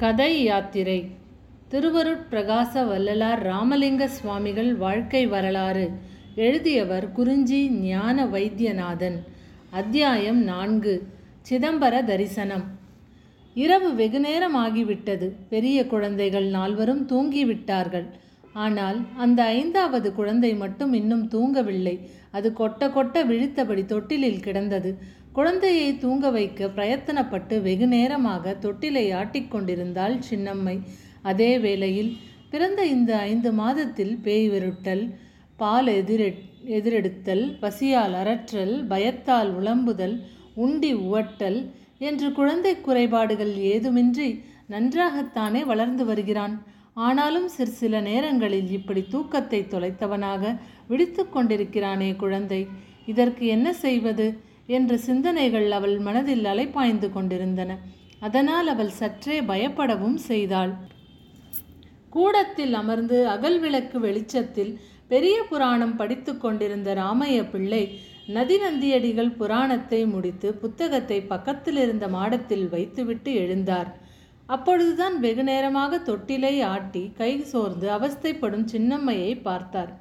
கதை யாத்திரை திருவருட்பிரகாச வல்லலார் ராமலிங்க சுவாமிகள் வாழ்க்கை வரலாறு எழுதியவர் குறிஞ்சி ஞான வைத்தியநாதன். அத்தியாயம் நான்கு. சிதம்பர தரிசனம். இரவு வெகுநேரம் ஆகிவிட்டது பெரிய குழந்தைகள் நால்வரும் தூங்கிவிட்டார்கள். ஆனால் அந்த ஐந்தாவது குழந்தை மட்டும் இன்னும் தூங்கவில்லை. அது கொட்ட கொட்ட விழித்தபடி தொட்டிலில் கிடந்தது. குழந்தையை தூங்க வைக்க பிரயத்தனப்பட்டு வெகு நேரமாக தொட்டிலை ஆட்டிக்கொண்டிருந்தாள் சின்னம்மை. அதே வேளையில் பிறந்த இந்த ஐந்து மாதத்தில் பேய் விருட்டல் பால் எதிரெ எதிரெடுத்தல் பசியால் அரற்றல் பயத்தால் உளம்புதல் உண்டி உவட்டல் என்று குழந்தை குறைபாடுகள் ஏதுமின்றி நன்றாகத்தானே வளர்ந்து வருகிறான். ஆனாலும் சிறு சில நேரங்களில் இப்படி தூக்கத்தை தொலைத்தவனாக விழித்து கொண்டிருக்கிறானே குழந்தை. இதற்கு என்ன செய்வது? என்ற சிந்தனைகள் அவள் மனதில் அலைப்பாய்ந்து கொண்டிருந்தன. அதனால் அவள் சற்றே பயப்படவும் செய்தாள். கூடத்தில் அமர்ந்து அகல் விளக்கு வெளிச்சத்தில் பெரிய புராணம் படித்து கொண்டிருந்த ராமைய பிள்ளை நதிநந்தியடிகள் புராணத்தை முடித்து புத்தகத்தை பக்கத்தில் இருந்த மாடத்தில் வைத்துவிட்டு எழுந்தார். அப்பொழுதுதான் வெகு நேரமாக தொட்டிலை ஆட்டி கை சோர்ந்து அவஸ்தைப்படும் சின்னம்மையை பார்த்தார்.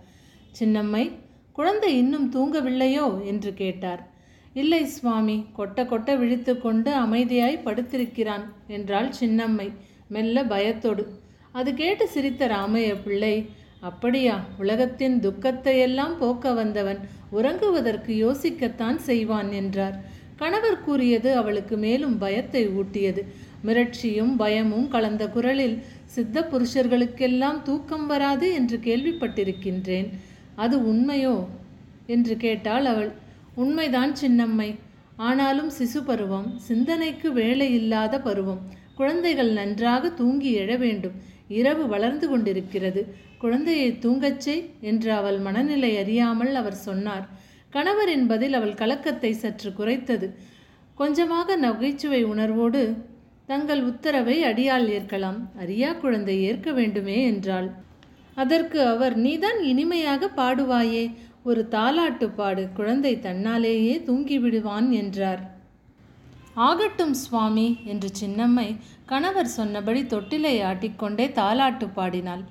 சின்னம்மை குழந்தை இன்னும் தூங்கவில்லையோ? என்று கேட்டார். இல்லை சுவாமி கொட்ட கொட்ட விழித்து கொண்டு அமைதியாய் படுத்திருக்கிறான் என்றாள் சின்னம்மை மெல்ல பயத்தோடு. அது கேட்டு சிரித்த ராமைய பிள்ளை அப்படியா உலகத்தின் துக்கத்தையெல்லாம் போக்க வந்தவன் உறங்குவதற்கு யோசிக்கத்தான் செய்வான் என்றார். கணவர் கூறியது அவளுக்கு மேலும் பயத்தை ஊட்டியது. மிரட்சியும் பயமும் கலந்த குரலில் சித்த புருஷர்களுக்கெல்லாம் தூக்கம் வராது என்று கேள்விப்பட்டிருக்கின்றேன். அது உண்மையோ? என்று கேட்டாள் அவள். உண்மைதான் சின்னம்மை. ஆனாலும் சிசு பருவம் சிந்தனைக்கு வேலை இல்லாத பருவம். குழந்தைகள் நன்றாக தூங்கி எழ வேண்டும். இரவு வளர்ந்து கொண்டிருக்கிறது. குழந்தையை தூங்கச்சே என்று அவள் மனநிலை அறியாமல் அவர் சொன்னார். கணவர் என்பதில் அவள் கலக்கத்தை சற்று குறைத்தது. கொஞ்சமாக நகைச்சுவை உணர்வோடு தங்கள் உத்தரவை அடியால் ஏற்கலாம். அரியா குழந்தை ஏற்க வேண்டுமே என்றாள். அதற்கு அவர் நீதான் இனிமையாக பாடுவாயே. ஒரு தாலாட்டு பாடு குழந்தை தன்னாலேயே தூங்கிவிடுவான் என்றார். ஆகட்டும் சுவாமி என்று சின்னம்மை கணவர் சொன்னபடி தொட்டிலை ஆட்டிக்கொண்டே தாலாட்டு பாடினாள்.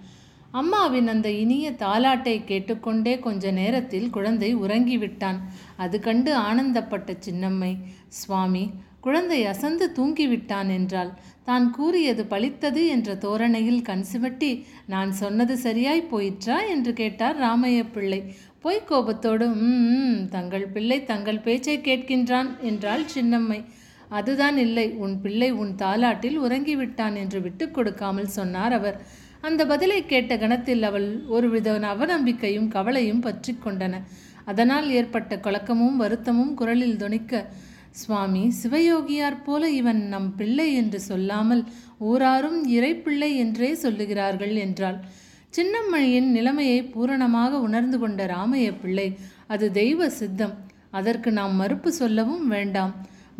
அம்மாவின் அந்த இனிய தாலாட்டை கேட்டுக்கொண்டே கொஞ்ச நேரத்தில் குழந்தை உறங்கிவிட்டான். அது கண்டு ஆனந்தப்பட்ட சின்னம்மை சுவாமி குழந்தை அசந்து தூங்கிவிட்டான் என்றால் தான் கூறியது பழித்தது என்ற தோரணையில் கண் சிமட்டி நான் சொன்னது சரியாய் போயிற்றா? என்று கேட்டார் ராமைய பிள்ளை. பொய் கோபத்தோடு ம் தங்கள் பிள்ளை தங்கள் பேச்சை கேட்கின்றான் என்றாள் சின்னம்மை. அதுதான் இல்லை உன் பிள்ளை உன் தாலாட்டில் உறங்கிவிட்டான் என்று விட்டு கொடுக்காமல் சொன்னார் அவர். அந்த பதிலை கேட்ட கணத்தில் அவள் ஒருவித அவநம்பிக்கையும் கவலையும் பற்றி கொண்டன. அதனால் ஏற்பட்ட குழக்கமும் வருத்தமும் குரலில் துணிக்க சுவாமி சிவயோகியார் போல இவன் நம் பிள்ளை என்று சொல்லாமல் ஊராரும் இறைப்பிள்ளை என்றே சொல்லுகிறார்கள் என்றாள். சின்னம்மையின் நிலைமையை பூரணமாக உணர்ந்து கொண்ட ராமைய பிள்ளை அது தெய்வ சித்தம். அதற்கு நாம் மறுப்பு சொல்லவும் வேண்டாம்.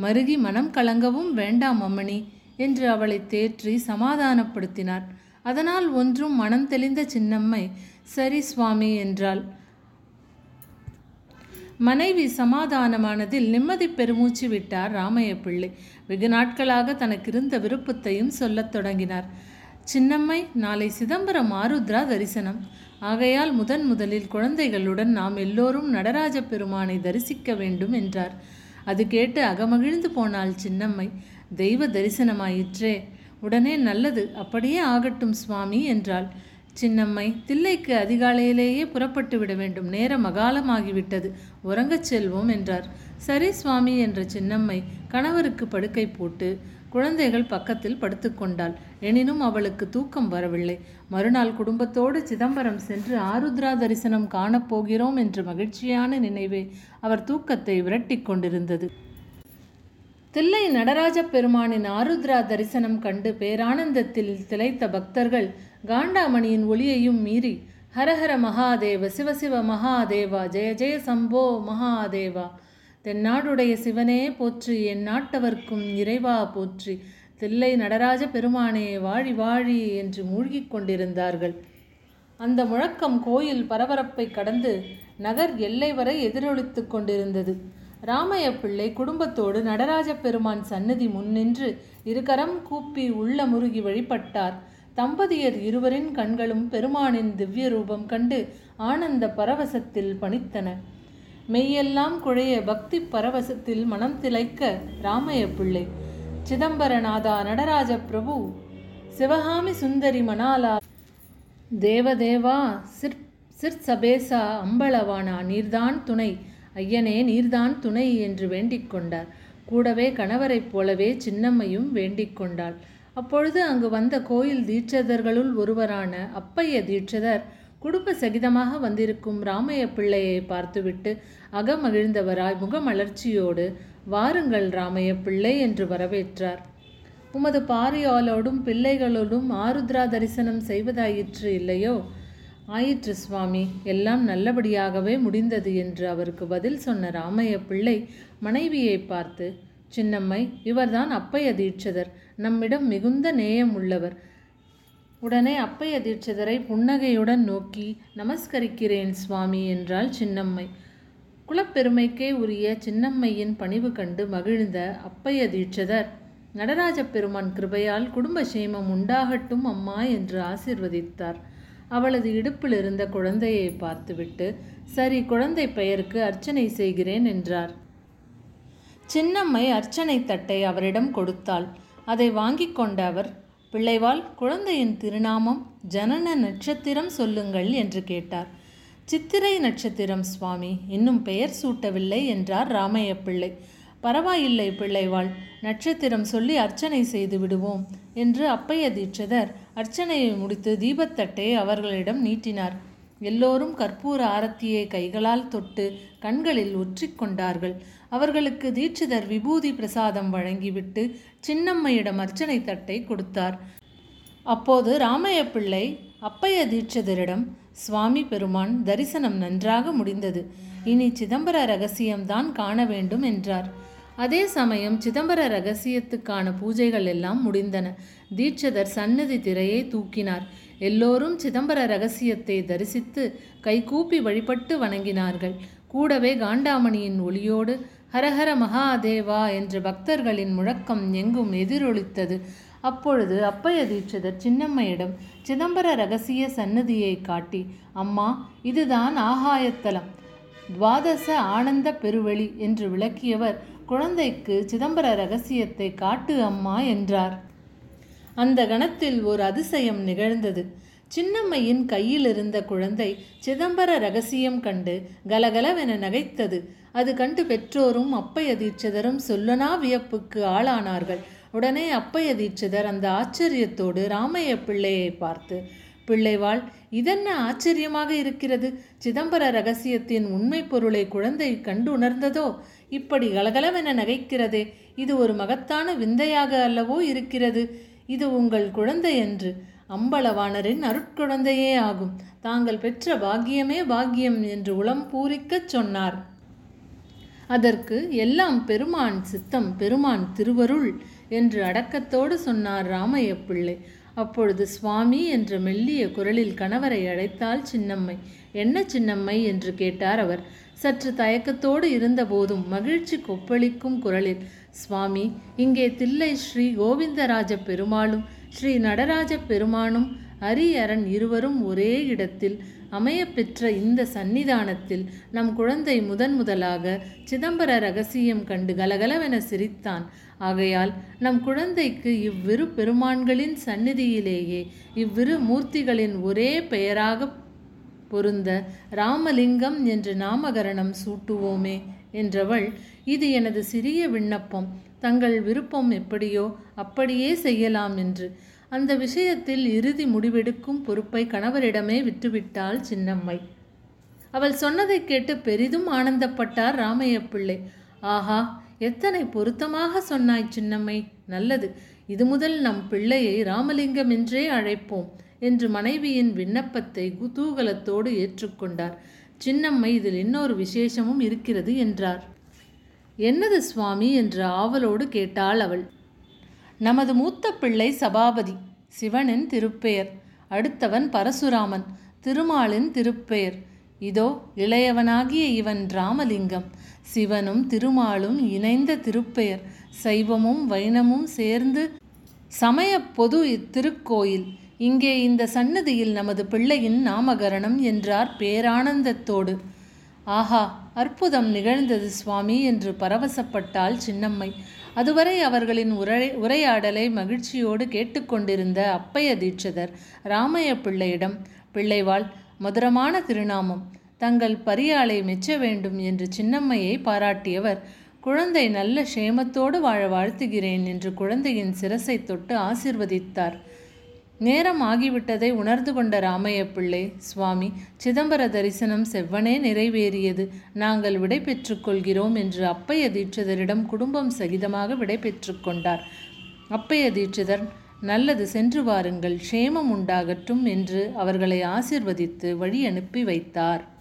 மருகி மனம் கலங்கவும் வேண்டாம் அம்மணி என்று அவளை தேற்றி சமாதானப்படுத்தினார். அதனால் ஒன்றும் மனம் தெளிந்த சின்னம்மை சரி சுவாமி என்றாள். மனைவி சமாதானமானதில் நிம்மதி பெருமூச்சு விட்டார் ராமைய பிள்ளை. வெகு நாட்களாக தனக்கிருந்த விருப்பத்தையும் சொல்லத் தொடங்கினார். சின்னம்மை நாளை சிதம்பரம் ஆருத்ரா தரிசனம். ஆகையால் முதன் முதலில் குழந்தைகளுடன் நாம் எல்லோரும் நடராஜ பெருமானை தரிசிக்க வேண்டும் என்றார். அது கேட்டு அகமகிழ்ந்து போனாள் சின்னம்மை. தெய்வ தரிசனமாயிற்றே. உடனே நல்லது அப்படியே ஆகட்டும் சுவாமி என்றாள். சின்னம்மை தில்லைக்கு அதிகாலையிலேயே புறப்பட்டு விட வேண்டும். நேரம் அகாலமாகிவிட்டது. உறங்கச் செல்வோம் என்றார். சரி சுவாமி என்ற சின்னம்மை கணவருக்கு படுக்கை போட்டு குழந்தைகள் பக்கத்தில் படுத்துக்கொண்டாள். எனினும் அவளுக்கு தூக்கம் வரவில்லை. மறுநாள் குடும்பத்தோடு சிதம்பரம் சென்று ஆருத்ரா தரிசனம் காணப்போகிறோம் என்ற மகிழ்ச்சியான நினைவே அவர் தூக்கத்தை விரட்டி கொண்டிருந்தது. தில்லை நடராஜ பெருமானின் ஆருத்ரா தரிசனம் கண்டு பேரானந்தத்தில் திளைத்த பக்தர்கள் காண்டாமணியின் ஒளியையும் மீறி ஹரஹர மகாதேவ சிவசிவ மகாதேவா ஜெய ஜெய சம்போ மகாதேவா தென்னாடுடைய சிவனே போற்றி என் நாட்டவர்க்கும் இறைவா போற்றி. தில்லை நடராஜ பெருமானே வாழி வாழி என்று மூழ்கிக் கொண்டிருந்தார்கள். அந்த முழக்கம் கோயில் பரபரப்பை கடந்து நகர் எல்லை வரை எதிரொலித்து கொண்டிருந்தது. ராமைய பிள்ளை குடும்பத்தோடு நடராஜ பெருமான் சன்னதி முன்னின்று இருகரம் கூப்பி உள்ள முருகி வழிபட்டார். தம்பதியர் இருவரின் கண்களும் பெருமானின் திவ்ய ரூபம் கண்டு ஆனந்த பரவசத்தில் பணித்தன. மெய்யெல்லாம் குழைய பக்தி பரவசத்தில் மனம் திளைக்க ராமைய பிள்ளை. சிதம்பரநாதா நடராஜ பிரபு சிவகாமி சுந்தரி மணாலா தேவதேவா சிற் சிற்சபேசா அம்பளவானா நீர்தான் துணை ஐயனே நீர்தான் துணை என்று வேண்டிக் கொண்டார். கூடவே கணவரைப் போலவே சின்னம்மையும் வேண்டிக் கொண்டாள். அப்பொழுது அங்கு வந்த கோயில் தீட்சதர்களுள் ஒருவரான அப்பைய தீட்சதர் குடும்ப சகிதமாக வந்திருக்கும் ராமைய பிள்ளையை பார்த்துவிட்டு அகமகிழ்ந்தவராய் முகமலர்ச்சியோடு வாருங்கள் ராமைய பிள்ளை என்று வரவேற்றார். உமது பாரியாலோடும் பிள்ளைகளோடும் ஆருத்ரா தரிசனம் செய்வதாயிற்று இல்லையோ? ஆயிற்று சுவாமி எல்லாம் நல்லபடியாகவே முடிந்தது என்று அவருக்கு பதில் சொன்ன ராமைய பிள்ளை மனைவியை பார்த்து சின்னம்மை இவர்தான் அப்பைய தீட்சதர். நம்மிடம் மிகுந்த நேயம் உள்ளவர். உடனே அப்பைய தீட்சிதரை புன்னகையுடன் நோக்கி நமஸ்கரிக்கிறேன் சுவாமி என்றாள் சின்னம்மை. குலப்பெருமைக்கே உரிய சின்னம்மையின் பணிவு கண்டு மகிழ்ந்த அப்பைய தீட்சிதர் நடராஜ பெருமான் கிருபையால் குடும்ப சேமம் உண்டாகட்டும் அம்மா என்று ஆசிர்வதித்தார். அவளது இடுப்பில் இருந்த குழந்தையை பார்த்துவிட்டு சரி குழந்தை பெயருக்கு அர்ச்சனை செய்கிறேன் என்றார். சின்னம்மை அர்ச்சனை தட்டை அவரிடம் கொடுத்தாள். அதை வாங்கிக் கொண்ட அவர் பிள்ளைவாள் குழந்தையின் திருநாமம் ஜனன நட்சத்திரம் சொல்லுங்கள் என்று கேட்டார். சித்திரை நட்சத்திரம் சுவாமி இன்னும் பெயர் சூட்டவில்லை என்றார் ராமைய பிள்ளை பரவாயில்லை பிள்ளைவாள் நட்சத்திரம் சொல்லி அர்ச்சனை செய்து விடுவோம் என்று அப்பைய தீட்சிதர் அர்ச்சனையை முடித்து தீபத்தட்டை அவர்களிடம் நீட்டினார். எல்லோரும் கற்பூர ஆரத்தியை கைகளால் தொட்டு கண்களில் ஒற்றிக்கொண்டார்கள். அவர்களுக்கு தீட்சிதர் விபூதி பிரசாதம் வழங்கிவிட்டு சின்னம்மையிடம் அர்ச்சனை தட்டை கொடுத்தார். அப்போது ராமைய பிள்ளை அப்பைய தீட்சிதரிடம் சுவாமி பெருமான் தரிசனம் நன்றாக முடிந்தது. இனி சிதம்பர ரகசியம்தான் காண வேண்டும் என்றார். அதே சமயம் சிதம்பர ரகசியத்துக்கான பூஜைகள் எல்லாம் முடிந்தன. தீட்சிதர் சந்நிதி திரையை தூக்கினார். எல்லோரும் சிதம்பர ரகசியத்தை தரிசித்து கைகூப்பி வழிபட்டு வணங்கினார்கள். கூடவே காண்டாமணியின் ஒளியோடு ஹரஹர மகாதேவா என்ற பக்தர்களின் முழக்கம் எங்கும் எதிரொலித்தது. அப்பொழுது அப்பைய தீட்சிதர் சின்னம்மையிடம் சிதம்பர ரகசிய சன்னதியை காட்டி அம்மா இதுதான் ஆகாயத்தலம். துவாதச ஆனந்த பெருவெளி என்று விளக்கியவர் குழந்தைக்கு சிதம்பர ரகசியத்தை காட்டு அம்மா என்றார். அந்த கணத்தில் ஒரு அதிசயம் நிகழ்ந்தது. சின்னம்மையின் கையில் இருந்த குழந்தை சிதம்பர ரகசியம் கண்டு கலகலவென நகைத்தது. அது கண்டு பெற்றோரும் அப்பைய தீட்சிதரும் சொல்லனா வியப்புக்கு ஆளானார்கள். உடனே அப்பைய தீட்சிதர் அந்த ஆச்சரியத்தோடு ராமைய பிள்ளையை பார்த்து பிள்ளைவாள் இதென்ன ஆச்சரியமாக இருக்கிறது? சிதம்பர ரகசியத்தின் உண்மை பொருளை குழந்தை கண்டு உணர்ந்ததோ இப்படி கலகலவென நகைக்கிறதே இது ஒரு மகத்தான விந்தையாக அல்லவோ இருக்கிறது? இது உங்கள் குழந்தை என்று. அம்பலவாணரின் அருட்குழந்தையே ஆகும். தாங்கள் பெற்ற பாக்கியமே பாக்கியம் என்று உளம் பூரிக்கச் சொன்னார். அதற்கு எல்லாம் பெருமான் சித்தம் பெருமான் திருவருள் என்று அடக்கத்தோடு சொன்னார் ராமைய பிள்ளை அப்பொழுது சுவாமி என்ற மெல்லிய குரலில் கணவரை அழைத்தால் சின்னம்மை. என்ன சின்னம்மை? என்று கேட்டார் அவர். சற்று தயக்கத்தோடு இருந்தபோதும் மகிழ்ச்சி கொப்பளிக்கும் குரலில் சுவாமி இங்கே தில்லை ஸ்ரீ கோவிந்தராஜ பெருமாளும் ஸ்ரீ நடராஜ பெருமானும் அரியரன் இருவரும் ஒரே இடத்தில் அமையப்பெற்ற இந்த சந்நிதானத்தில் நம் குழந்தை முதன் முதலாக சிதம்பர ரகசியம் கண்டு கலகலவென சிரித்தான். ஆகையால் நம் குழந்தைக்கு இவ்விரு பெருமான்களின் சந்நிதியிலேயே இவ்விரு மூர்த்திகளின் ஒரே பெயராக பொருந்த ராமலிங்கம் என்று நாமகரணம் சூட்டுவோமே என்றவள் இது எனது சிறிய விண்ணப்பம். தங்கள் விருப்பம் எப்படியோ அப்படியே செய்யலாம் என்று. அந்த விஷயத்தில் இறுதி முடிவெடுக்கும் பொறுப்பை கணவரிடமே விட்டுவிட்டாள் சின்னம்மை. அவள் சொன்னதைக் கேட்டு பெரிதும் ஆனந்தப்பட்டார் ராமைய பிள்ளை ஆஹா எத்தனை பொருத்தமாக சொன்னாய் சின்னம்மை. நல்லது இது முதல் நம் பிள்ளையை ராமலிங்கம் என்றே அழைப்போம் என்று மனைவியின் விண்ணப்பத்தை குதூகலத்தோடு ஏற்றுக்கொண்டார். சின்னம்மை இதில் இன்னொரு விசேஷமும் இருக்கிறது என்றார். என்னது சுவாமி? என்று ஆவலோடு கேட்டாள் அவள். நமது மூத்த பிள்ளை சபாபதி சிவனின் திருப்பெயர். அடுத்தவன் பரசுராமன் திருமாலின் திருப்பெயர். இதோ இளையவனாகிய இவன் ராமலிங்கம். சிவனும் திருமாலும் இணைந்த திருப்பெயர். சைவமும் வைணமும் சேர்ந்து சமய பொது இத்திருக்கோயில். இங்கே இந்த சன்னதியில் நமது பிள்ளையின் நாமகரணம் என்றார் பேரானந்தத்தோடு. ஆஹா அற்புதம் நிகழ்ந்தது சுவாமி என்று பரவசப்பட்டாள் சின்னம்மை. அதுவரை அவர்களின் உரை உரையாடலை மகிழ்ச்சியோடு கேட்டுக்கொண்டிருந்த அப்பைய தீட்சிதர் ராமைய பிள்ளையிடம் பிள்ளைவாள் மதுரமான திருநாமம். தங்கள் பரியாளை மெச்ச வேண்டும் என்று சின்னம்மையை பாராட்டியவர் குழந்தை நல்ல சேமத்தோடு வாழ வாழ்த்துகிறேன் என்று குழந்தையின் சிரசை தொட்டு ஆசிர்வதித்தார். நேரம் ஆகிவிட்டதை உணர்ந்து கொண்ட ராமைய பிள்ளை சுவாமி சிதம்பர தரிசனம் செவ்வனே நிறைவேறியது. நாங்கள் விடை பெற்றுக்கொள்கிறோம் என்று அப்பைய தீட்சிதரிடம் குடும்பம் சகிதமாக விடை பெற்றுக்கொண்டார் அப்பைய தீட்சிதர் நல்லது சென்று வாருங்கள் க்ஷேமம் உண்டாகட்டும் என்று அவர்களை ஆசிர்வதித்து வழி அனுப்பி வைத்தார்.